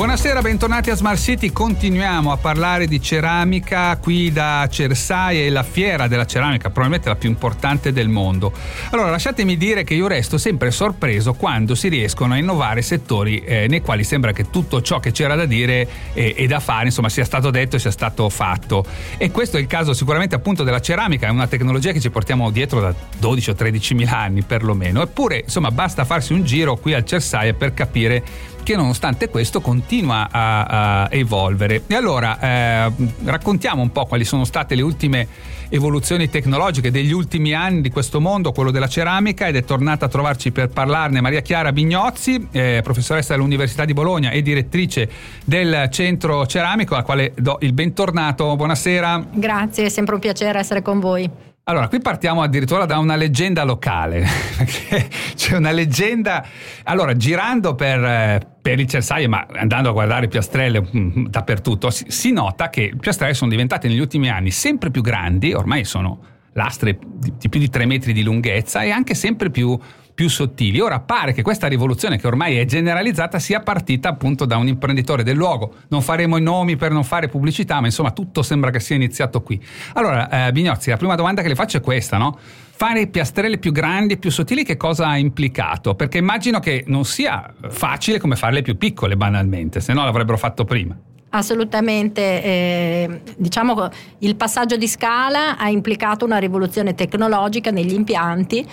Buonasera, bentornati a Smart City. Continuiamo a parlare di ceramica qui da Cersaia e la fiera della ceramica, probabilmente la più importante del mondo. Allora, lasciatemi dire che io resto sempre sorpreso quando si riescono a innovare settori eh, nei quali sembra che tutto ciò che c'era da dire e, e, da fare, insomma, sia stato detto e sia stato fatto. E questo è il caso sicuramente appunto della ceramica, è una tecnologia che ci portiamo dietro da 12 o 13 mila anni perlomeno. Eppure, insomma, basta farsi un giro qui al Cersaia per capire che nonostante questo continua a, a evolvere. E allora eh, raccontiamo un po' quali sono state le ultime evoluzioni tecnologiche degli ultimi anni di questo mondo, quello della ceramica, ed è tornata a trovarci per parlarne Maria Chiara Bignozzi, eh, professoressa dell'Università di Bologna e direttrice del centro ceramico, alla quale do il bentornato. Buonasera. Grazie, è sempre un piacere essere con voi. Allora, qui partiamo addirittura da una leggenda locale. C'è una leggenda. Allora, girando per, eh, per il Cersaie, ma andando a guardare piastrelle mm, dappertutto, si, si nota che le piastrelle sono diventate negli ultimi anni sempre più grandi, ormai sono lastre di, di più di 3 metri di lunghezza e anche sempre più più sottili. Ora pare che questa rivoluzione, che ormai è generalizzata, sia partita appunto da un imprenditore del luogo. Non faremo i nomi per non fare pubblicità, ma insomma tutto sembra che sia iniziato qui. Allora, eh, Bignozzi, la prima domanda che le faccio è questa, no? Fare piastrelle più grandi e più sottili che cosa ha implicato? Perché immagino che non sia facile come farle più piccole banalmente, se no l'avrebbero fatto prima. Assolutamente, eh, diciamo il passaggio di scala ha implicato una rivoluzione tecnologica negli impianti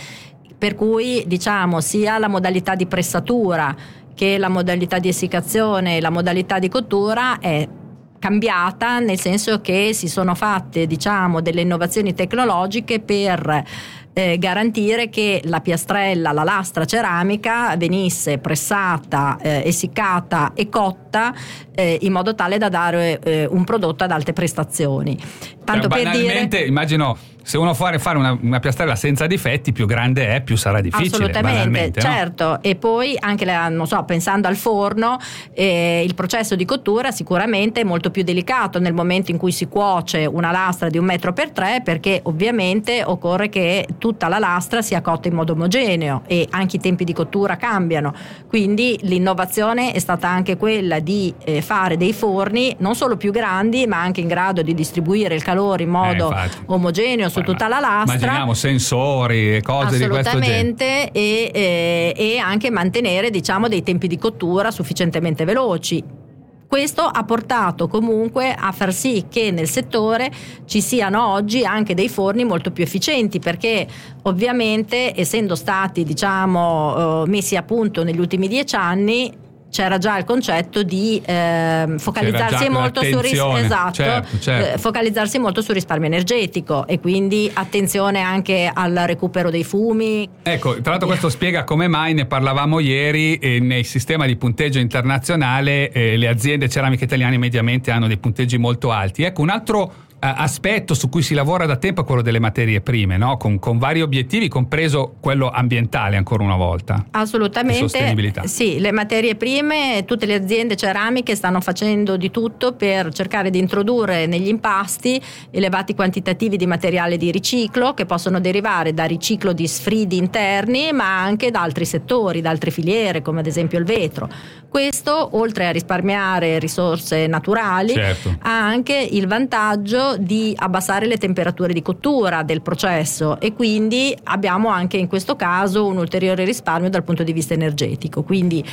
per cui diciamo sia la modalità di pressatura che la modalità di essiccazione la modalità di cottura è cambiata nel senso che si sono fatte diciamo delle innovazioni tecnologiche per eh, garantire che la piastrella, la lastra ceramica venisse pressata, eh, essiccata e cotta eh, in modo tale da dare eh, un prodotto ad alte prestazioni. Tanto cioè, per dire, immagino se uno vuole fare una, una, piastrella senza difetti, più grande è, più sarà difficile. Assolutamente, certo. No? E poi anche, non so, pensando al forno, eh, il processo di cottura sicuramente è molto più delicato nel momento in cui si cuoce una lastra di un metro per tre, perché ovviamente occorre che tutta la lastra sia cotta in modo omogeneo e anche i tempi di cottura cambiano. Quindi l'innovazione è stata anche quella di eh, fare dei forni non solo più grandi, ma anche in grado di distribuire il calore in modo eh, omogeneo su tutta la lastra. Immaginiamo sensori e cose di questo genere. E, e, e anche mantenere diciamo, dei tempi di cottura sufficientemente veloci. Questo ha portato comunque a far sì che nel settore ci siano oggi anche dei forni molto più efficienti perché ovviamente essendo stati diciamo, eh, messi a punto negli ultimi dieci anni c'era già il concetto di eh, focalizzarsi, molto ris- esatto, certo, certo. Eh, focalizzarsi molto sul risparmio energetico e quindi attenzione anche al recupero dei fumi. Ecco, tra l'altro questo spiega come mai ne parlavamo ieri eh, nel sistema di punteggio internazionale eh, le aziende ceramiche italiane mediamente hanno dei punteggi molto alti. Ecco, un altro aspetto su cui si lavora da tempo è quello delle materie prime, no? con, con, vari obiettivi, compreso quello ambientale ancora una volta. Assolutamente. Sì, le materie prime, tutte le aziende ceramiche stanno facendo di tutto per cercare di introdurre negli impasti elevati quantitativi di materiale di riciclo che possono derivare da riciclo di sfridi interni ma anche da altri settori, da altre filiere come ad esempio il vetro. Questo, oltre a risparmiare risorse naturali, certo. ha anche il vantaggio di abbassare le temperature di cottura del processo e quindi abbiamo anche in questo caso un ulteriore risparmio dal punto di vista energetico. Quindi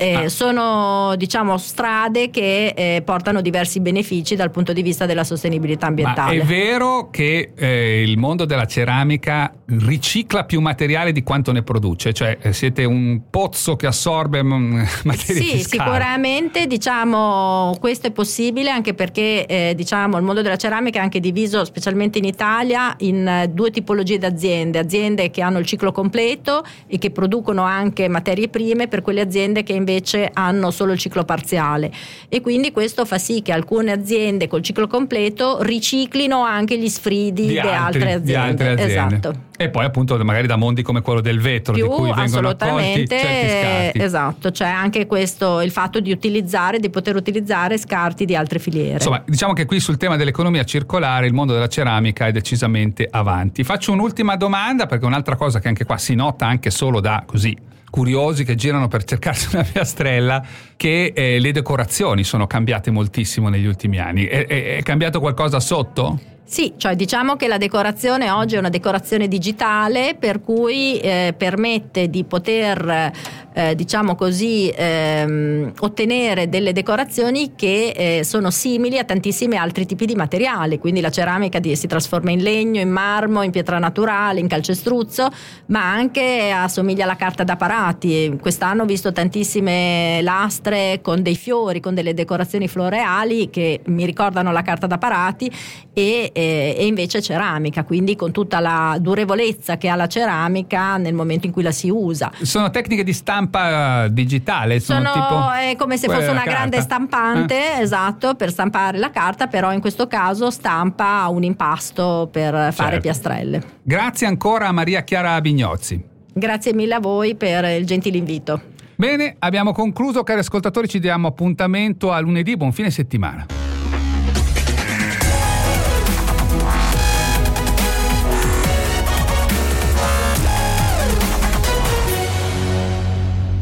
eh, ah. Sono diciamo strade che eh, portano diversi benefici dal punto di vista della sostenibilità ambientale. Ma è vero che eh, il mondo della ceramica ricicla più materiale di quanto ne produce? Cioè eh, siete un pozzo che assorbe mm, materie Sì, sicuramente diciamo questo è possibile anche perché eh, diciamo il mondo della ceramica è anche diviso specialmente in Italia in eh, due tipologie di aziende, aziende che hanno il ciclo completo e che producono anche materie prime per quelle aziende che invece invece hanno solo il ciclo parziale e quindi questo fa sì che alcune aziende col ciclo completo riciclino anche gli sfridi di, altri, altre aziende. Di altre aziende. Esatto. E poi appunto magari da mondi come quello del vetro Più, di cui vengono accolti certi Esatto, c'è anche questo il fatto di utilizzare, di poter utilizzare scarti di altre filiere. Insomma, diciamo che qui sul tema dell'economia circolare il mondo della ceramica è decisamente avanti. Faccio un'ultima domanda perché un'altra cosa che anche qua si nota anche solo da così curiosi che girano per cercarsi una piastrella che eh, le decorazioni sono cambiate moltissimo negli ultimi anni. È, è, è cambiato qualcosa sotto? Sì, cioè diciamo che la decorazione oggi è una decorazione digitale per cui eh, permette di poter eh, diciamo così, ehm, ottenere delle decorazioni che eh, sono simili a tantissimi altri tipi di materiali, quindi la ceramica di, si trasforma in legno, in marmo, in pietra naturale, in calcestruzzo, ma anche assomiglia alla carta da parati. Quest'anno ho visto tantissime lastre con dei fiori, con delle decorazioni floreali che mi ricordano la carta da parati e, e, e invece ceramica, quindi con tutta la durevolezza che ha la ceramica nel momento in cui la si usa. Sono tecniche di stampa stampa digitale? Sono, sono è come se fosse una grande stampante, eh. esatto, per stampare la carta, però in questo caso stampa un impasto per fare certo. piastrelle. Grazie ancora a Maria Chiara Bignozzi. Grazie mille a voi per il gentile invito. Bene, abbiamo concluso, cari ascoltatori, ci diamo appuntamento a lunedì, buon fine settimana.